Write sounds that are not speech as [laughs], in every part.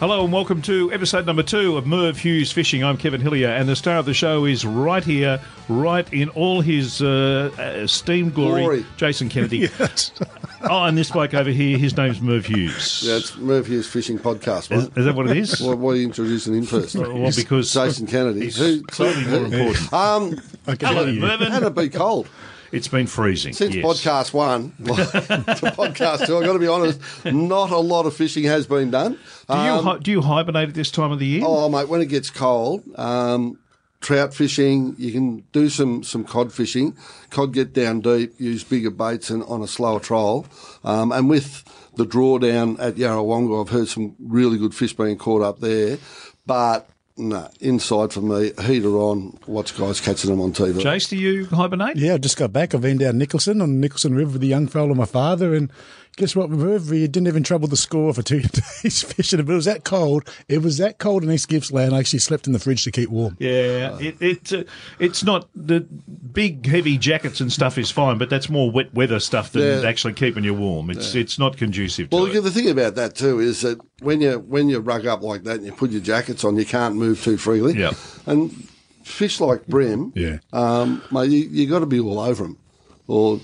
Hello and welcome to episode number two of Merv Hughes Fishing. I'm Kevin Hillier, and the star of the show is right here, right in all his uh, esteemed glory, Glory. Jason Kennedy. [laughs] [laughs] oh, and this bloke over here, his name's Merv Hughes. Yeah, it's Merv Hughes Fishing Podcast, Is, is that what it is? Why, why are you introducing him first? well, because Jason Kennedy. he's Who- certainly more who- important. Um, Hello, Mervyn. had it be cold It's been freezing. since yes. podcast one [laughs] to podcast two. I've got to be honest, not a lot of fishing has been done. Do you, Um, do you hibernate at this time of the year? Oh, mate, when it gets cold, um, trout fishing, you can do some, some cod fishing. Cod get down deep, use bigger baits and on a slower troll. Um, and with the drawdown at Yarrawonga, I've heard some really good fish being caught up there. But, no, inside for me, heater on, watch guys catching them on TV. Jace, do you hibernate? Yeah, I just got back. I've been down Nicholson on the Nicholson River with the young fella, my father, and guess what? River, you didn't even trouble the score for two [laughs] days fishing. But it was that cold. It was that cold in East Gippsland. I actually slept in the fridge to keep warm. Yeah, it, it uh, it's not the big heavy jackets and stuff is fine, but that's more wet weather stuff than Yeah. actually keeping you warm. It's it's not conducive to Well, it. the thing about that too is that when you when you rug up like that and you put your jackets on, you can't move too freely. Yeah. And fish like brim, Yeah. um, mate, you, you got to be all over them, or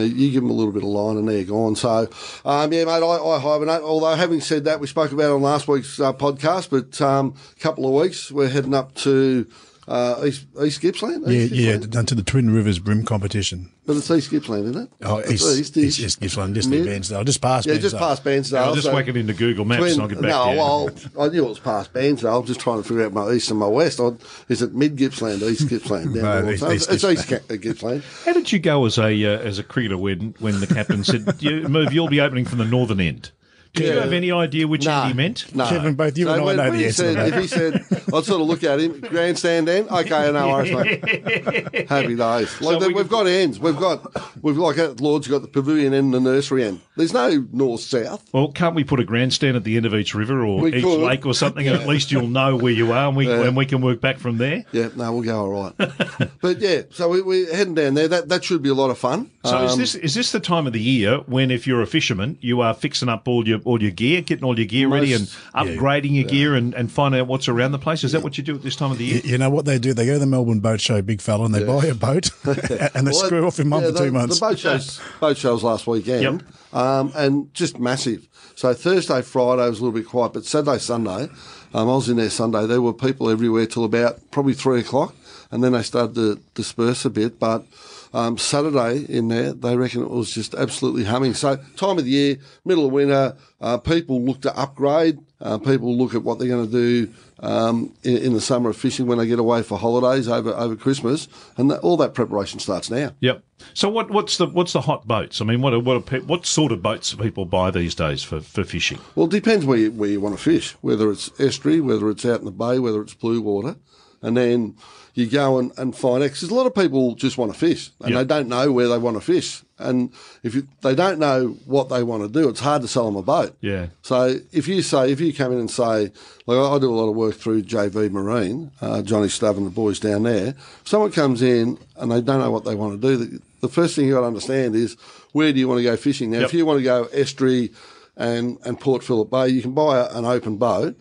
you, know, you give them a little bit of line and they're gone. So, um, yeah, mate, I, I hibernate. Although having said that, we spoke about it on last week's uh, podcast, but um, a couple of weeks we're heading up to uh, East, East Gippsland. Yeah, East yeah, Gippsland? down to the Twin Rivers Brim competition. But it's East Gippsland, isn't it? Oh, East, East, East, East Gippsland, just near Mid- Bairnsdale. Just past Yeah, just Bairnsdale. past Bairnsdale. I'll just so- whack it into Google Maps Twin- and I'll get back no, to you. well, I knew it was past Bairnsdale. I'm just trying to figure out my east and my west. I, is it mid Gippsland, East Gippsland? Down [laughs] No, East- so East it's East Gippsland. How did you go as a uh, as a cricketer when when the captain said, [laughs] you, "Move, you'll be opening from the northern end"? Did you have any idea which No, end he meant? no. Kevin, both you and I when, know when the answer said. If he said, I'd sort of look at him, grandstand end. Okay, no worries, mate. Happy days. Like we we have got ends. We've got, we've like at Lord's got the pavilion end and the nursery end. There's no north south. Well, can't we put a grandstand at the end of each river or We each could. lake or something, and at least you'll know where you are, and we and we can work back from there. Yeah, no, we'll go all right. [laughs] but yeah, so we, we're heading down there. That that should be a lot of fun. So is Um, this is this the time of the year when, if you're a fisherman, you are fixing up all your all your gear, getting all your gear ready, and Most- upgrading your gear, and, and finding out what's around the place? Is that what you do at this time of the year? You, you know what they do? They go to the Melbourne Boat Show, big fella, and they buy a boat [laughs] [laughs] and they Well, screw off in a month yeah, or two the, months. The boat shows, boat shows last weekend, Yep. um, and just massive. So Thursday, Friday was a little bit quiet, but Saturday, Sunday, um, I was in there Sunday. There were people everywhere till about probably three o'clock, and then they started to disperse a bit. But um, Saturday in there, they reckon it was just absolutely humming. So time of the year, middle of winter, uh, people look to upgrade. Uh, people look at what they're going to do um, in, in the summer of fishing when they get away for holidays over over Christmas, and that, all that preparation starts now. Yep. So what what's the what's the hot boats? I mean, what are, what are, pe- what sort of boats do people buy these days for, for fishing? Well, it depends where you, where you want to fish, whether it's estuary, whether it's out in the bay, whether it's blue water. And then you go and, and find X. Because a lot of people just want to fish and Yep. they don't know where they want to fish. And if you, they don't know what they want to do, it's hard to sell them a boat. Yeah. So if you say, if you come in and say, like I I do a lot of work through JV Marine, uh, Johnny Stubb and the boys down there. If someone comes in and they don't know what they want to do, the, the first thing you got to understand is where do you want to go fishing? Now, Yep. if you want to go estuary and, and Port Phillip Bay, you can buy a, an open boat.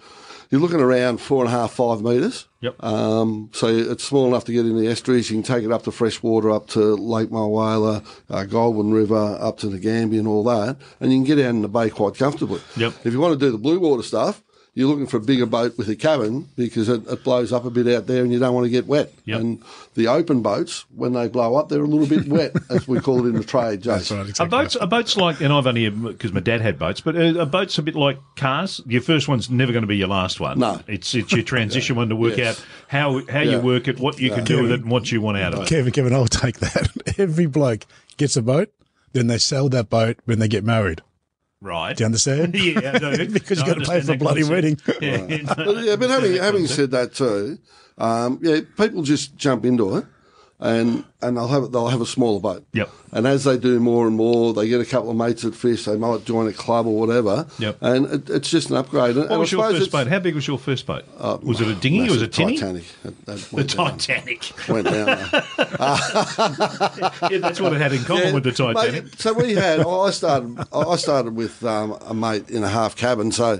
You're looking around four and a half, five metres. Yep. Um, so it's small enough to get in the estuaries. You can take it up to freshwater, up to Lake Mulwala, uh, Goulburn River, up to the Gambia and all that. And you can get out in the bay quite comfortably. Yep. If you want to do the blue water stuff, you're looking for a bigger boat with a cabin because it, it blows up a bit out there and you don't want to get wet. Yep. And the open boats, when they blow up, they're a little bit wet, [laughs] as we call it in the trade, That's Jason. right, Are exactly. boats, are boats like, and I've only, because my dad had boats, but are, are boats a bit like cars? Your first one's never going to be your last one. No. It's, it's your [laughs] transition one to work Yes. out how, how you work it, what you can do with it, and what you want out of it. Kevin, Kevin, I'll [laughs] take that. Every bloke gets a boat, then they sell that boat when they get married. Right. Do you understand? [laughs] Yeah, [laughs] I because I you've got to pay for a bloody concept. wedding. Yeah. But, yeah, but having, having said that too, um, yeah, people just jump into it and and they'll have they'll have a smaller boat. Yep. And as they do more and more, they get a couple of mates that fish. They might join a club or whatever. Yep. And it, it's just an upgrade. And, What and was your first boat? How big was your first boat? uh, was it a dinghy? Was it a tinny? Titanic. [laughs] The down. Titanic. Went down. [laughs] yeah, that's what it had in common Yeah, with the Titanic. mate, so we had. [laughs] I started. I started with um, a mate in a half cabin. So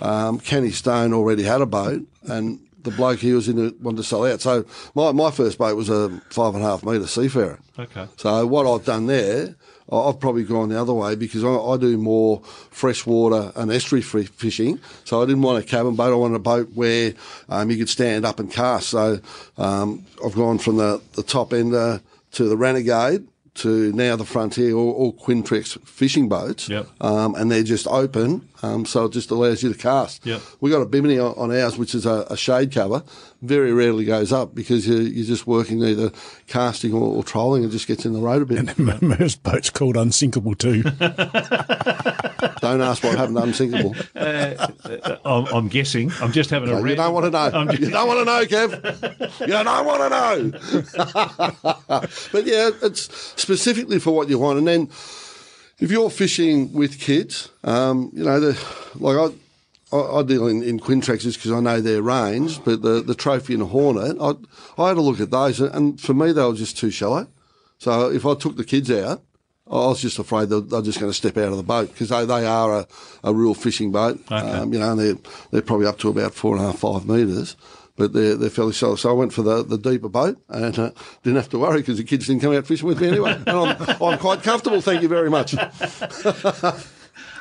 um, Kenny Stone already had a boat, and the bloke he was in it wanted to sell out. So my, my first boat was a five and a half metre seafarer. Okay. So what I've done there, I've probably gone the other way because I, I do more freshwater and estuary fi- fishing. So I didn't want a cabin boat. I wanted a boat where um, you could stand up and cast. So um, I've gone from the, the top end uh, to the Renegade to now the Frontier, or, all Quintrex fishing boats. Yep. Um, and they're just open, um, so it just allows you to cast. Yep. We got a bimini on, on ours, which is a, a shade cover. Very rarely goes up because you, you're just working either casting or, or trolling and just gets in the road a bit. Merv's [laughs] boat's called Unsinkable too. [laughs] Don't ask what happened to Unsinkable. [laughs] I'm, I'm guessing. I'm just having a. No, you don't want to know. I'm just- You don't want to know, Kev. You don't want to know. but yeah, it's specifically for what you want. And then if you're fishing with kids, um, you know, the, like I, I, I deal in, in Quintrexes because I know their range, but the, the Trophy and Hornet, I, I had a look at those, and for me, they were just too shallow. So if I took the kids out, I was just afraid they're, they're just going to step out of the boat because they, they are a, a real fishing boat. Um, you know, and they're, they're probably up to about four and a half, five metres, but they're, they're fairly shallow. So I went for the, the deeper boat and uh, didn't have to worry because the kids didn't come out fishing with me anyway. and I'm, I'm quite comfortable, thank you very much. [laughs]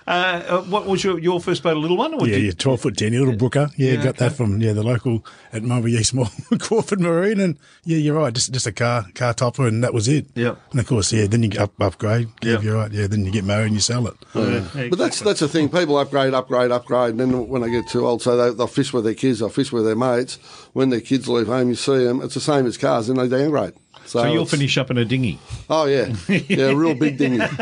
Uh, uh, what was your, your first boat? A little one? Or Yeah, did- yeah, twelve foot ten, little brooker. Yeah, Yeah, got that from yeah the local at Mulvey East Mall, [laughs] Crawford Marine, and yeah, you're right, just just a car car topper, and that was it. Yeah. and of course, yeah, then you up, upgrade. Yeah. Yeah, you're right. Yeah, then you get married and you sell it. Yeah, But that's that's the thing. People upgrade, upgrade, upgrade, and then when they get too old, so they, they'll fish with their kids, they'll fish with their mates. When their kids leave home, you see them. It's the same as cars, and they downgrade. So, So you'll finish up in a dinghy. Oh yeah, [laughs] yeah, a real big dinghy. [laughs]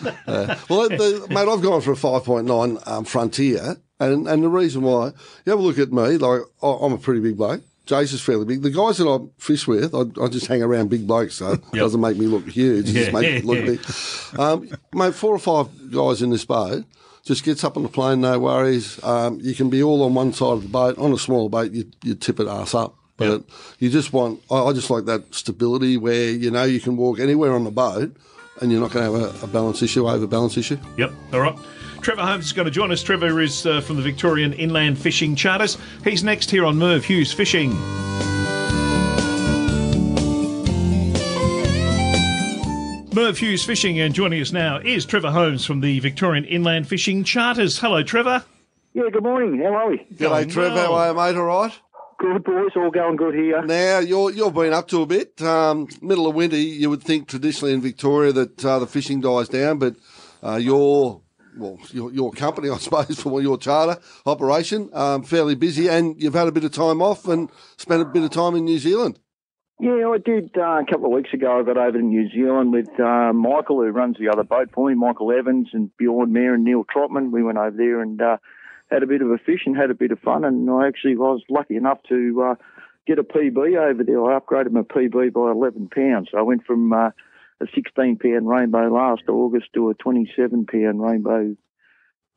Uh, well, the, mate, I've gone for a five point nine um, Frontier, and and the reason why you have a look at me, like I- I'm a pretty big bloke. Jace is fairly big. The guys that I fish with, I, I just hang around big blokes, so it doesn't make me look huge. It just makes me look big. Um, mate, four or five guys in this boat. Just gets up on the plane, no worries. Um, you can be all on one side of the boat. On a small boat, you, you tip it ass up. But you just want, I, I just like that stability where you know you can walk anywhere on the boat and you're not going to have a, a balance issue, over balance issue. Yep. All right. Trevor Holmes is going to join us. Trevor is uh, from the Victorian Inland Fishing Charters. He's next here on Merv Hughes Fishing. Merv Hughes Fishing, and joining us now is Trevor Holmes from the Victorian Inland Fishing Charters. Hello, Trevor. Yeah, good morning. How are we? G'day, Going Trev. well. How are you, mate? All right? Good, boys. All going good here. Now, you're, you've been up to a bit. Um, middle of winter, you would think traditionally in Victoria that uh, the fishing dies down, but uh, your, well, your, your company, [laughs] I suppose, for your charter operation, um, fairly busy, and you've had a bit of time off and spent a bit of time in New Zealand. Yeah, I did uh, a couple of weeks ago. I got over to New Zealand with uh, Michael, who runs the other boat for me, Michael Evans and Bjorn Mayer and Neil Trotman. We went over there and uh, had a bit of a fish and had a bit of fun. And I actually was lucky enough to uh, get a PB over there. I upgraded my PB by 11 pounds. So I went from uh, a 16 pound rainbow last August to a 27 pound rainbow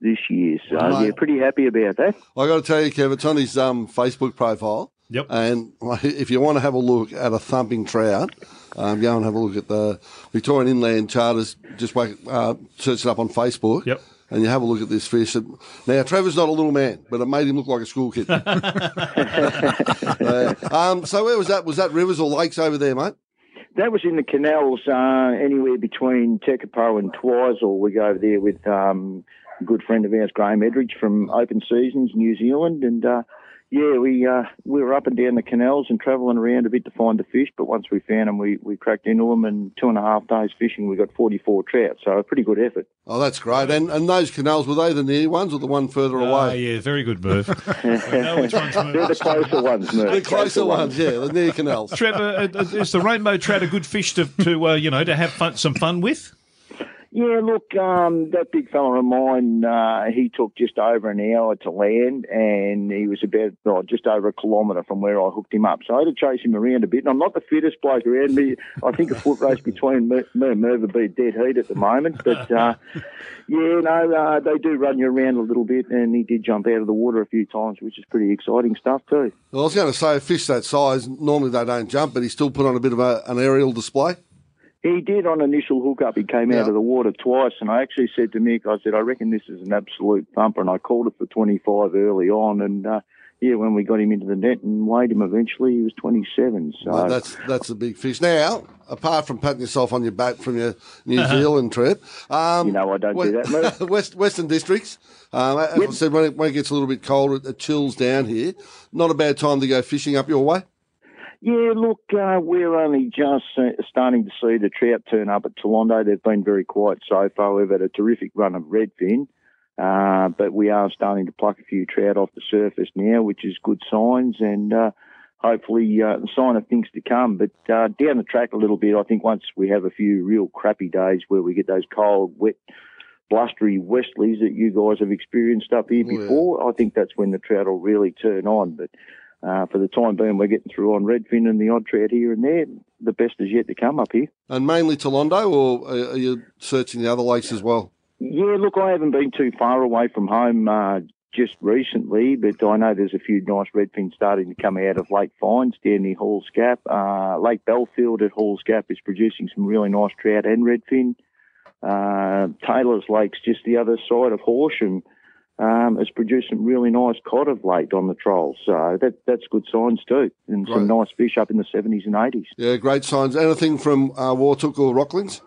this year. So Right. yeah, pretty happy about that. I got to tell you, Kev, it's on his um, Facebook profile. Yep. And if you want to have a look at a thumping trout, um, go and have a look at the Victorian Inland Charters. Just wake, uh, search it up on Facebook. Yep. And you have a look at this fish. Now, Trevor's not a little man, but it made him look like a school kid. [laughs] [laughs] Uh, um, so where was that? Was that rivers or lakes over there, mate? That was in the canals, uh, anywhere between Tekapo and Twizel. We go over there with um, a good friend of ours, Graham Edridge from Open Seasons, New Zealand, and uh, yeah, we uh, we were up and down the canals and travelling around a bit to find the fish. But once we found them, we, we cracked into them, and two and a half days fishing, we got 44 trout. So a pretty good effort. Oh, that's great. And and those canals were they the near ones or the one further Ah, away? yeah, very good, Merv. [laughs] I know which one's They're the closer ones, Merv. The closer ones, yeah, the near canals. Trevor, uh, uh, is the rainbow trout a good fish to, to uh, you know, to have fun, some fun with? Yeah, look, um, that big fella of mine, uh, he took just over an hour to land, and he was about oh, just over a kilometre from where I hooked him up. So I had to chase him around a bit. And I'm not the fittest bloke around me. I think a foot race between me, and Merv would be dead heat at the moment. But uh, yeah, no, uh, they do run you around a little bit, and he did jump out of the water a few times, which is pretty exciting stuff too. Well, I was going to say, a fish that size, normally they don't jump, but he still put on a bit of a, an aerial display. He did on initial hookup. He came Yeah. out of the water twice, and I actually said to Mick, I said, I reckon this is an absolute thumper, and I called it for 25 early on, and uh, yeah, when we got him into the net and weighed him eventually, he was 27. So Well, that's that's a big fish. Now, apart from patting yourself on your back from your New Zealand trip, um, You know I don't do that, mate. [laughs] West, Western districts, um, as I said, when it, when it gets a little bit colder, it, it chills down here. Not a bad time to go fishing up your way. Yeah, look, uh, we're only just uh, starting to see the trout turn up at Toolondo. They've been very quiet so far. We've had a terrific run of redfin, uh, but we are starting to pluck a few trout off the surface now, which is good signs and uh, hopefully uh, a sign of things to come. But uh, down the track a little bit, I think once we have a few real crappy days where we get those cold, wet, blustery westerlies that you guys have experienced up here Oh, yeah. before, I think that's when the trout will really turn on. But uh, for the time being, we're getting through on redfin and the odd trout here and there. The best is yet to come up here. And mainly Toolondo, or are you searching the other lakes as well? Yeah, look, I haven't been too far away from home uh, just recently, but I know there's a few nice redfin starting to come out of Lake Fyans down near Halls Gap. Uh, Lake Belfield at Halls Gap is producing some really nice trout and redfin. Uh, Taylor's Lake's just the other side of Horsham. Um, has produced some really nice cod of late on the trolls, so that that's good signs too, and some nice fish up in the 70s and 80s. Yeah, great signs. Anything from uh, Wartook or Rocklands?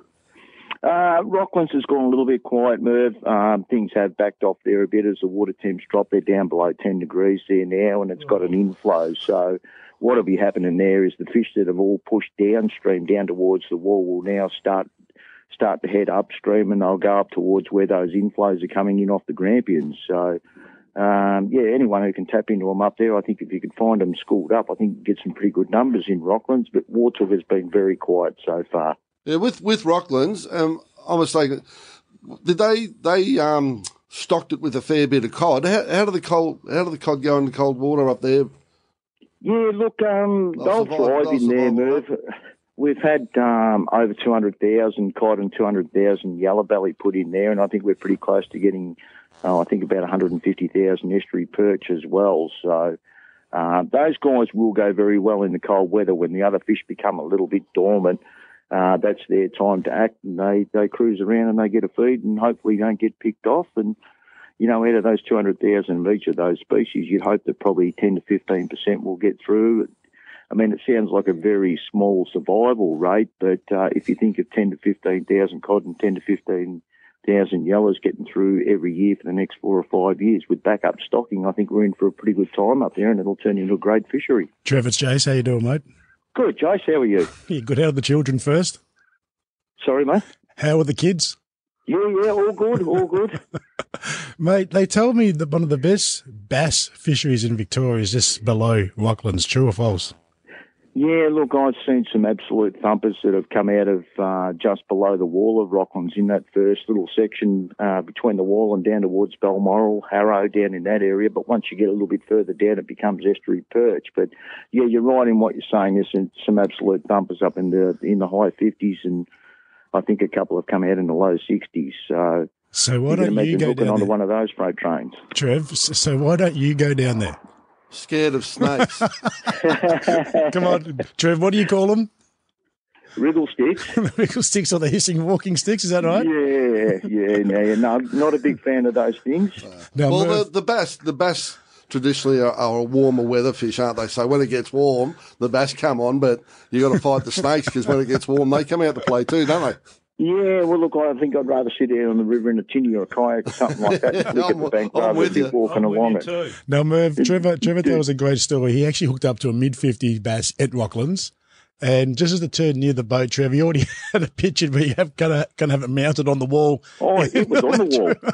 Uh, Rocklands has gone a little bit quiet, Merv. Um, things have backed off there a bit as the water temps drop. They're down below 10 degrees there now, and it's got an inflow. So what will be happening there is the fish that have all pushed downstream down towards the wall will now start start to head upstream, and they'll go up towards where those inflows are coming in off the Grampians. So. Um, yeah, anyone who can tap into them up there, I think if you could find them schooled up, I think you get some pretty good numbers in Rocklands. But Wartook has been very quiet so far. Yeah, with with Rocklands, um, I was thinking, did they they um, stocked it with a fair bit of cod? How, how do the cold how do the cod go in the cold water up there? Yeah, look, um, They'll they'll, survive- thrive they'll in there, Merv. We've had um, over 200,000 cod and 200,000 yellow belly put in there, and I think we're pretty close to getting, oh, I think about 150,000 estuary perch as well. So uh, those guys will go very well in the cold weather when the other fish become a little bit dormant. Uh, that's their time to act, and they, they cruise around and they get a feed, and hopefully don't get picked off. And you know, out of those 200,000 of each of those species, you'd hope that probably 10 to 15% will get through. I mean, it sounds like a very small survival rate, but uh, if you think of 10 to 15,000 cod and 10 to 15,000 yellows getting through every year for the next four or five years with backup stocking, I think we're in for a pretty good time up there and it'll turn into a great fishery. Trev, it's Jace. How you doing, mate? Good, Jace, how are you? [laughs] Yeah, good. How are the children first? Sorry, mate. How are the kids? Yeah, yeah, all good, all good. [laughs] Mate, they tell me that one of the best bass fisheries in Victoria is just below Rocklands. True or false? Yeah, look, I've seen some absolute thumpers that have come out of uh, just below the wall of Rocklands in that first little section uh, between the wall and down towards Balmoral, Harrow, down in that area. But once you get a little bit further down, it becomes estuary perch. But yeah, you're right in what you're saying. There's some, some absolute thumpers up in the in the high 50s, and I think a couple have come out in the low 60s. So So why you don't you go down onto there, one of those freight trains. Trev? So why don't you go down there? Scared of snakes? [laughs] Come on, Trev. What do you call them? Wriggle sticks. [laughs] the sticks or the hissing walking sticks? Is that right? Yeah, yeah, no, no, not a big fan of those things. Now, well, Merv- the, the bass the bass traditionally are, are a warmer weather fish, aren't they? So when it gets warm, the bass come on, but you got to fight the snakes because when it gets warm, they come out to play too, don't they? Yeah, well, look, I think I'd rather sit out on the river in a tinny or a kayak or something like that [laughs] and flick I'm- at the bank I'm rather than be walking I'm along it. too. Now, Merv, Trevor, Trevor tells a great story. He actually hooked up to a mid 50 bass at Rocklands. And just as the turned near the boat, Trevor, he already [laughs] had a picture where you have gonna, gonna have it mounted on the wall. Oh, it was on the [laughs] wall.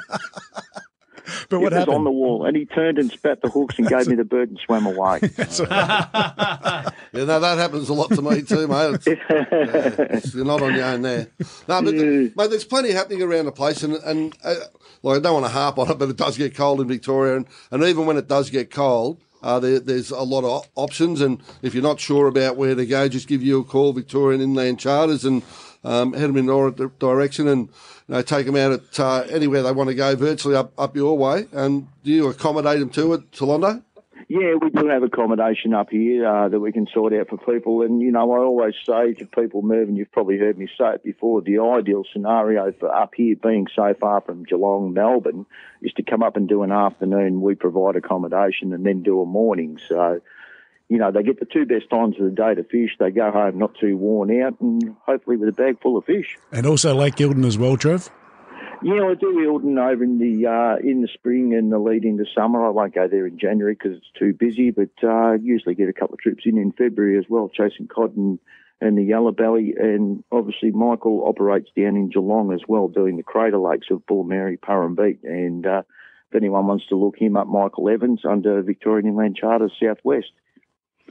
But it what was happened? on the wall. And he turned and spat the hooks and gave me the bird and swam away. [laughs] [laughs] Yeah, no, that happens a lot to me too, mate. It's, yeah, [laughs] you're not on your own there. No, but mate, there's plenty happening around the place, and and uh, like I don't want to harp on it, but it does get cold in Victoria, and, and even when it does get cold. Uh, there, there's a lot of options, and if you're not sure about where to go, just give you a call, Victorian Inland Charters, and um, head them in the right direction, and you know, take them out at uh, anywhere they want to go, virtually up, up your way. And do you accommodate them too at Toolondo? Yeah, we do have accommodation up here uh, that we can sort out for people. And, you know, I always say to people moving, you've probably heard me say it before, the ideal scenario for up here being so far from Geelong, Melbourne, is to come up and do an afternoon. We provide accommodation and then do a morning. So, you know, they get the two best times of the day to fish. They go home not too worn out and hopefully with a bag full of fish. And also Lake Eildon as well, Trev. Yeah, I do Eildon over in the uh, in the spring and the lead into summer. I won't go there in January because it's too busy, but uh, usually get a couple of trips in in February as well, chasing cod and, and the yellow belly. And obviously, Michael operates down in Geelong as well, doing the crater lakes of Bullen Merri, Purrumbete. And uh, if anyone wants to look him up, Michael Evans under Victorian Inland Charter Southwest.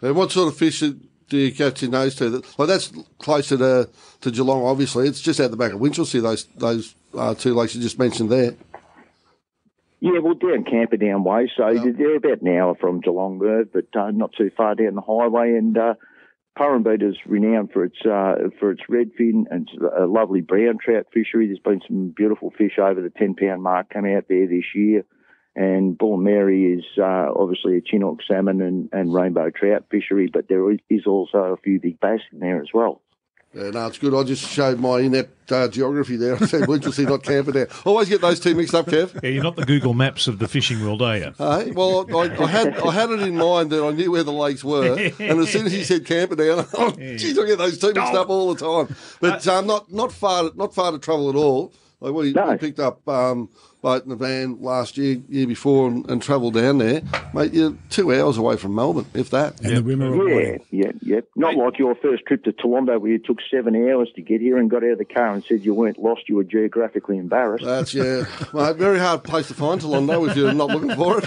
And what sort of fish do you catch in those two? Well, that's closer to, to Geelong, obviously. It's just out the back of Winchelsea, those those uh, two lakes you just mentioned there. Yeah, well, down Camperdown way, so they're about an hour from Geelong Merv, but uh, not too far down the highway. And uh, Purrumbete is renowned for its uh, for its redfin and a lovely brown trout fishery. There's been some beautiful fish over the ten pound mark come out there this year. And Bullen Merri is uh, obviously a Chinook salmon and, and rainbow trout fishery, but there is also a few big bass in there as well. Yeah, no, it's good. I just showed my inept uh, geography there. [laughs] I said Winchelsea, not Camperdown. Always get those two mixed up, Kev. Yeah, you're not the Google Maps of the fishing world, are you? Hey, well, I, I had I had it in mind that I knew where the lakes were, [laughs] and as soon as he said Camperdown, [laughs] oh, geez, I get those two mixed up all the time. But um, not not far not far to travel at all. Like we, No. we picked up um, boat in the van last year, year before, and, and travelled down there. Mate, you're two hours away from Melbourne, if that. And the women Yeah, avoiding. yeah, yeah. Not like your first trip to Toowoomba where you took seven hours to get here and got out of the car and said you weren't lost, you were geographically embarrassed. That's yeah, [laughs] mate. Very hard place to find Toolondo if you're not looking for it.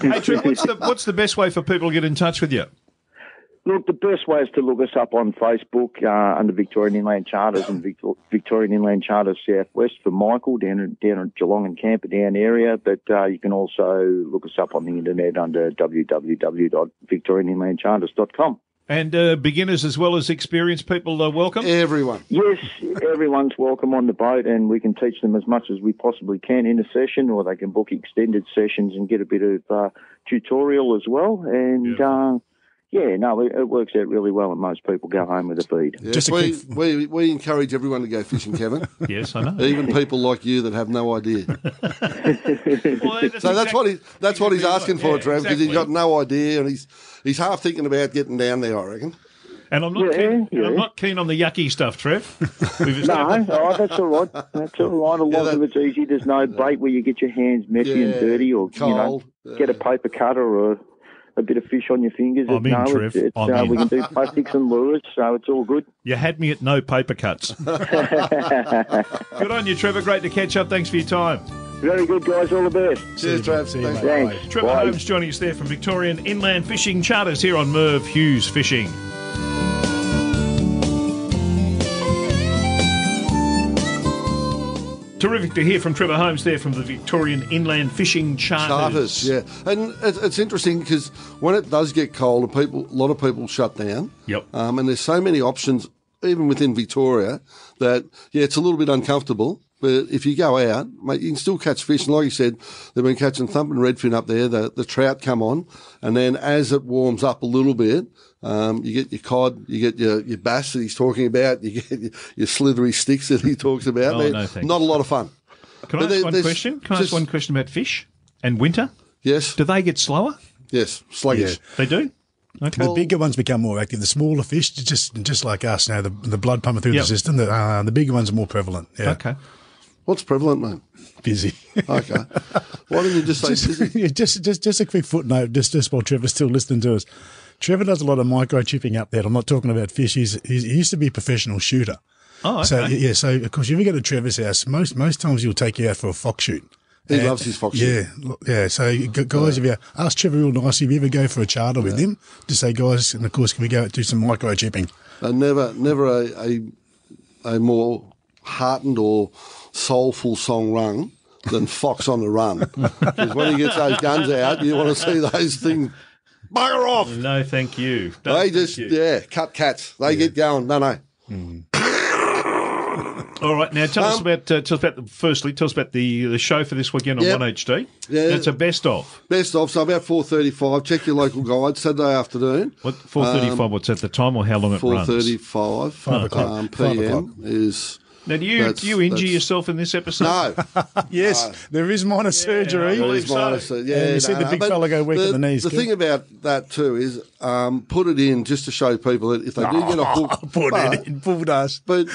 hey, Trev, what's the, what's the best way for people to get in touch with you? Look, the best way is to look us up on Facebook uh, under Victorian Inland Charters and Victor- Victorian Inland Charters Southwest for Michael down in, down in Geelong and Camperdown area. But uh, you can also look us up on the internet under www.victorianinlandcharters.com. And uh, beginners as well as experienced people are welcome. Everyone. Yes, everyone's welcome on the boat, and we can teach them as much as we possibly can in a session, or they can book extended sessions and get a bit of uh, tutorial as well. And uh, yeah, no, it, it works out really well, and most people go home with a feed. Yeah, Just we, quick- we, we encourage everyone to go fishing, Kevin. [laughs] Yes, I know. Even people like you that have no idea. [laughs] Well, So that's what he that's what he's asking for, Yeah, Trev, because he's got no idea and he's he's half thinking about getting down there, I reckon. And I'm not, Yeah, keen, yeah. I'm not keen on the yucky stuff, Trev. [laughs] We've No, established- oh, that's all right. That's all right. A lot that- of it's easy. There's no bait where you get your hands messy and dirty, or cold, you know, get a paper cutter or a bit of fish on your fingers. I'm in, no, Trev. It's, it's, I'm uh, in. we can do plastics and lures, so it's all good. You had me at no paper cuts. [laughs] Good on you, Trevor. Great to catch up. Thanks for your time. Very good, guys. All the best. Cheers, Trev. See you, Thanks. Thanks. Bye. Trevor Bye. Holmes joining us there from Victorian Inland Fishing Charters here on Merv Hughes Fishing. Terrific to hear from Trevor Holmes there from the Victorian Inland Fishing Charters. Charters, yeah, and it, it's interesting because when it does get cold, people, a lot of people shut down. Yep. Um, and there's so many options, even within Victoria, that yeah, it's a little bit uncomfortable. But if you go out, mate, you can still catch fish. And like you said, they've been catching thumping redfin up there. The the trout come on, and then as it warms up a little bit, um, you get your cod, you get your, your bass that he's talking about, [laughs] you get your, your slithery sticks that he talks about. Oh, no, thanks. Not a lot of fun. Can But I there- ask one question? Can I just- ask one question about fish and winter? Yes, Do they get slower? yes, sluggish. They do. Okay. The bigger ones become more active. The smaller fish, just just like us now, the, the blood pumping through Yep. the system. The, uh, the bigger ones are more prevalent. Yeah, Okay. What's prevalent, mate? busy. Okay. Why don't you just say busy? Yeah, [laughs] just, just, just a quick footnote, just, just while Trevor's still listening to us. Trevor does a lot of microchipping up there. I'm not talking about fish. He's, he's, he used to be a professional shooter. Oh, okay. So yeah, so of course, if you go to Trevor's house, most most times he'll take you out for a fox shoot. He And- loves his fox shoot. Yeah, yeah. So gu- guys, if you ask Trevor real nice, if you ever go for a charter with him, just say, guys, and of course, can we go out do some microchipping? And never, never a, a, a more heartened or soulful song rung than Fox on the Run. Because when he gets those guns out, you want to see those things bugger off. no, thank you. No, They just, you. yeah, cut cats. They get going. No, no. [laughs] All right, now tell us Um, about uh, tell us about the, firstly. Tell us about the the show for this weekend on Yep. One HD. Yeah. it's a best of. Best of, so about 4.35, check your local guide, Saturday afternoon. What four thirty five? what's at the time or how long it runs? 4.35 Five o'clock. um, Five PM o'clock. is... Now, do you That's- do you injure that's- yourself in this episode? No. [laughs] Yes, there is minor surgery. I believe It's so. minus, yeah, And you see no, the big but fella go weak the, at the knees, The Kev. thing about that too is um, put it in just to show people that if they do get a hook, [laughs] Put but, it in full dust. But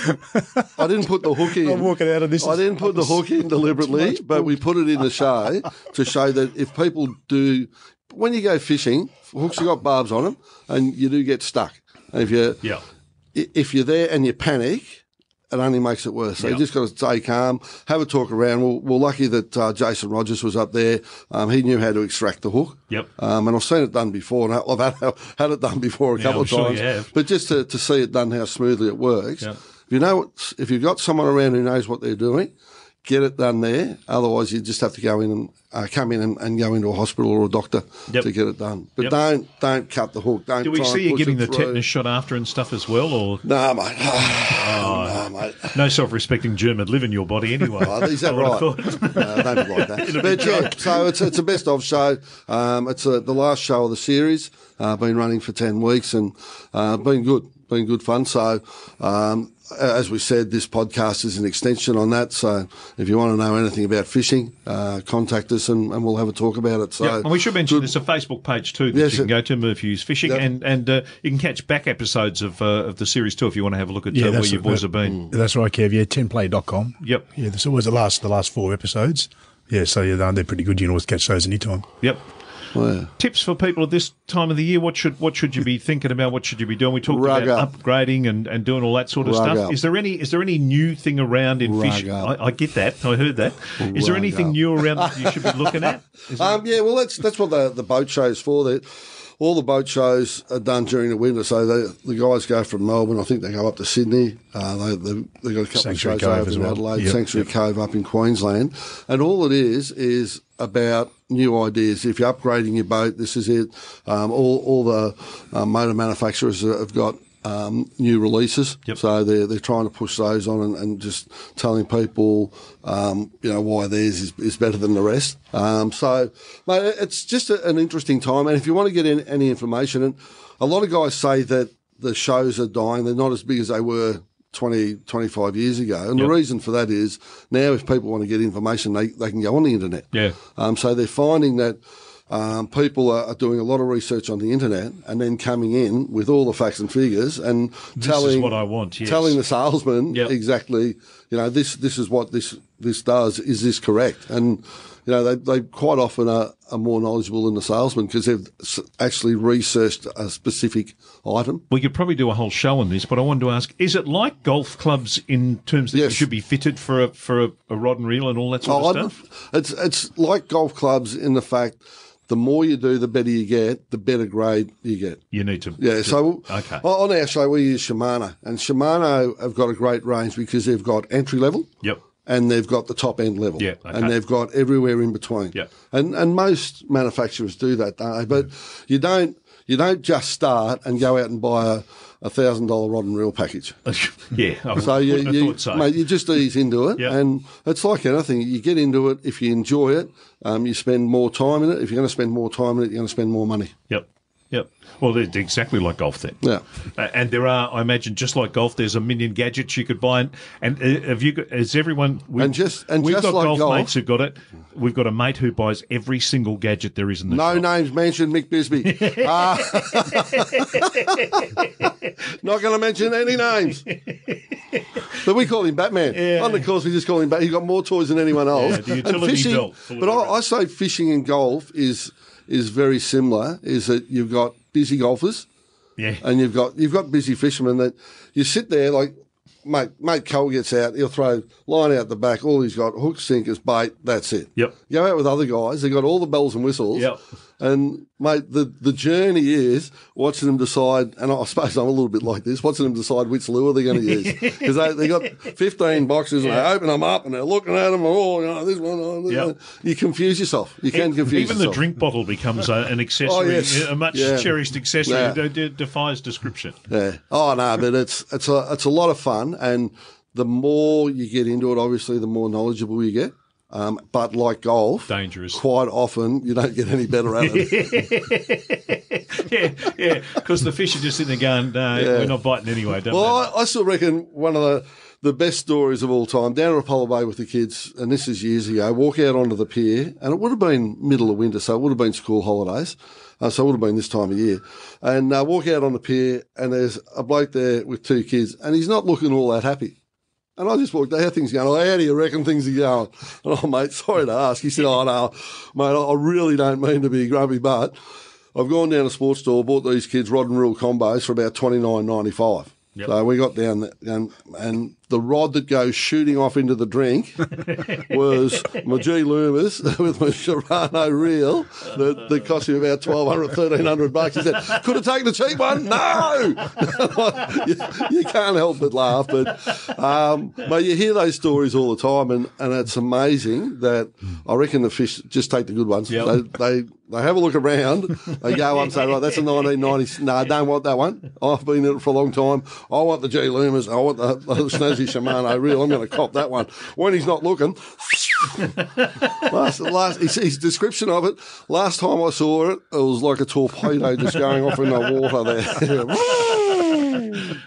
I didn't put the hook [laughs] in. I'm walking out of this. I didn't put the hook in deliberately, but we put it in the show to show that if people do, when you go fishing, hooks have got barbs on them, and you do get stuck. And if you Yeah. if you're there and you panic, it only makes it worse. So Yeah. you just got to stay calm, have a talk around. We're, we're lucky that uh, Jason Rogers was up there. Um, he knew how to extract the hook. Yep. Um, and I've seen it done before, and I've had, had it done before a Yeah, couple I'm of sure times. you have. But just to, to see it done, how smoothly it works. Yeah. If you know, if you've got someone around who knows what they're doing, get it done there. Otherwise, you just have to go in and uh, come in and, and go into a hospital or a doctor Yep. to get it done. But Yep. don't don't cut the hook. Don't. Do we try see you push getting the through. tetanus shot after and stuff as well, or No, mate. [sighs] no, mate. no self-respecting germ would live in your body anyway? [laughs] Oh, is that [laughs] right? have [laughs] no, don't be like that. but yeah, so it's it's a best of show. Um, it's a, the last show of the series. Uh, been running for ten weeks and uh, been good, been good fun. So. Um, as we said, this podcast is an extension on that. So, if you want to know anything about fishing, uh, contact us and, and we'll have a talk about it. So, Yeah, and we should mention good- there's a Facebook page too that Yes, you can go to Merv Hughes Fishing, Yep. and and uh, you can catch back episodes of uh, of the series too if you want to have a look at Yeah, uh, where your boys have been. That's right, Kev. Yeah, tenplay.com. Yep. Yeah, this was the last the last four episodes. Yeah, so yeah, they're, they're pretty good. You can always catch those anytime. Yep. Oh, yeah. Tips for people at this time of the year. What should what should you be thinking about? What should you be doing? We talked Rug about up. upgrading and, and doing all that sort of Rug stuff. up. Is there any is there any new thing around in Rug fishing? I, I get that. I heard that. Is there anything up. new around that you should be looking at? [laughs] Is Um, yeah, well, that's that's what the, the boat show's for. That all the boat shows are done during the winter, so the the guys go from Melbourne. I think they go up to Sydney. Uh, they they they got a couple Sanctuary of shows Cove over in well. Adelaide, Yep, Sanctuary Cove up in Queensland, and all it is is about new ideas. If you're upgrading your boat, this is it. Um, all all the um, motor manufacturers have got. Um, new releases, Yep. so they're they're trying to push those on and, and just telling people, um, you know, why theirs is, is better than the rest. Um, so, mate, it's just a, an interesting time. And if you want to get in any information, and a lot of guys say that the shows are dying; they're not as big as they were 20, 25 years ago. And Yep. the reason for that is now, if people want to get information, they they can go on the internet. Yeah. Um, so they're finding that um, people are, are doing a lot of research on the internet and then coming in with all the facts and figures and is telling what I want, yes. telling the salesman Yep. exactly, you know, this this is what this this does. Is this correct? And you know, they they quite often are, are more knowledgeable than the salesman because they've s- actually researched a specific item. We could probably do a whole show on this, but I wanted to ask: Is it like golf clubs in terms that you Yes. should be fitted for a for a, a rod and reel and all that sort Oh, of stuff? it's it's like golf clubs in the fact the more you do, the better you get, the better grade you get. You need to. Yeah, to- so okay. on our show we use Shimano, and Shimano have got a great range because they've got entry level. Yep. and they've got the top end level. Yeah, okay. And they've got everywhere in between. Yeah. And and most manufacturers do that, don't they? But mm. you don't you don't just start and go out and buy a a thousand dollar rod and reel package. [laughs] yeah. I So you, you, so. mate, you just ease into it, Yeah. and it's like anything. You get into it if you enjoy it. Um, you spend more time in it. If you're going to spend more time in it, you're going to spend more money. Yep. Yep. Well, they're exactly like golf then. Yeah. Uh, and there are, I imagine, just like golf, there's a million gadgets you could buy. And, and uh, have you got, is everyone, we, And just- and we've just got like golf, golf- mates who've got it. We've got a mate who buys every single gadget there is in the No shop. names mentioned, Mick Bisbee. [laughs] Uh, [laughs] not going to mention any names. But we call him Batman. On the course, we just call him Batman. He's got more toys than anyone else. Yeah, the And utility fishing, belt but I. I say fishing and golf is is very similar. Is that you've got busy golfers Yeah. and you've got you've got busy fishermen that you sit there like mate mate Cole gets out, he'll throw line out the back, all he's got hooks, sinkers, bait, that's it. Yep. Go out with other guys, they've got all the bells and whistles. Yep. And mate, the, the journey is watching them decide, and I suppose I'm a little bit like this, watching them decide which lure they're going to use. [laughs] Because they, they got 15 boxes and they open them up and they're looking at them, oh, you know, this one, oh, this Yep. one. You confuse yourself. You can confuse yourself. Even the drink bottle becomes a, an accessory, Oh, yes. a much Yeah. cherished accessory Yeah. that de- defies description. Yeah. Oh no, but it's it's a it's a lot of fun, and the more you get into it, obviously, the more knowledgeable you get. Um, but like golf, Dangerous. Quite often, you don't get any better at it. [laughs] yeah, yeah, because the fish are just sitting there going, no, we're not biting anyway, don't Well, we? I, I still reckon one of the, the best stories of all time, down at Apollo Bay with the kids, and this is years ago, walk out onto the pier, and it would have been middle of winter, so it would have been school holidays. Uh, so it would have been this time of year. And uh, walk out on the pier, and there's a bloke there with two kids, and he's not looking all that happy. And I just walked, out. how things going? Oh, how do you reckon things are going? And, oh, mate, sorry to ask. He said, oh, no, mate, I really don't mean to be grumpy, but I've gone down to sports store, bought these kids rod and reel combos for about twenty nine ninety five. Yep. So we got down there, and and the rod that goes shooting off into the drink [laughs] was my G Loomis [laughs] with my Shimano reel that, that cost me about 1200 1300 bucks. He said, could have taken the cheap one? No! you, [laughs] you can't help but laugh. But, um, mate, you hear those stories all the time, and, and it's amazing that I reckon the fish just take the good ones. Yep. They, they, they have a look around, they go up and say, right, that's a 1990s. No, I don't want that one. I've been in it for a long time. I want the G Loomis. I want the, the Shimano reel. I'm going to cop that one. When he's not looking, [laughs] last, last, his, his description of it, last time I saw it, it was like a torpedo just going off in the water there. [laughs]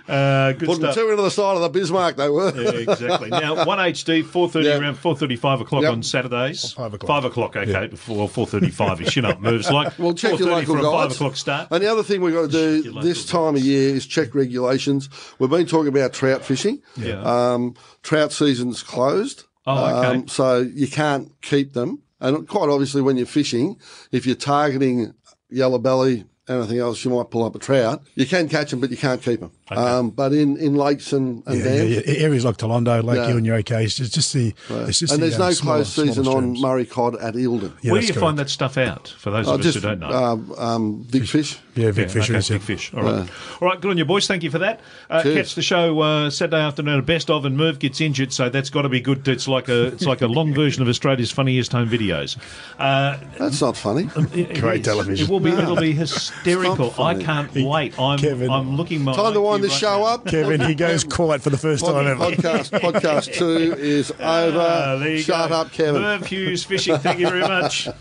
Uh, good Putting stuff. two into the side of the Bismarck, they were. Yeah, exactly. [laughs] Now, one HD, four thirty Yeah. around four thirty, five o'clock Yep. on Saturdays. Five o'clock. Five o'clock. Okay, before four thirty-five ish. You know, it moves like [laughs] Well, check your 4:30 local for a five o'clock start. And the other thing we've got to do this time of year is check regulations. We've been talking about trout fishing. Yeah. Um, trout season's closed. Oh, okay. Um, so you can't keep them. And quite obviously, when you're fishing, if you're targeting yellow belly, anything else, you might pull up a trout. You can catch them, but you can't keep them. Um, but in, in lakes and, and Yeah, dams, yeah, yeah. Areas like Toolondo, Lake Yeah. Ewan, you're okay. It's just, just the. It's just and the, there's um, no smaller- closed season on. Murray cod at Eildon. Yeah, Where do that's you find that stuff out? For those Oh, of us just who don't know. um, um, big fish. Yeah, big Yeah, okay, big fish. All right. All right, good on you, boys. Thank you for that. Uh, catch the show uh, Saturday afternoon at Best of, and Merv gets injured, so that's got to be good. It's like a it's like a long [laughs] version of Australia's funniest home videos. Uh, That's not funny. it Great television. It will be. It'll be [laughs] hysterical. I can't wait. I'm Kevin. I'm looking my Time to IQ wind this right show now. up. Kevin, he goes [laughs] quiet for the first time ever. podcast podcast two is [laughs] over. Ah, there you Shut go. up, Kevin. Merv Hughes fishing. Thank you very much. [laughs]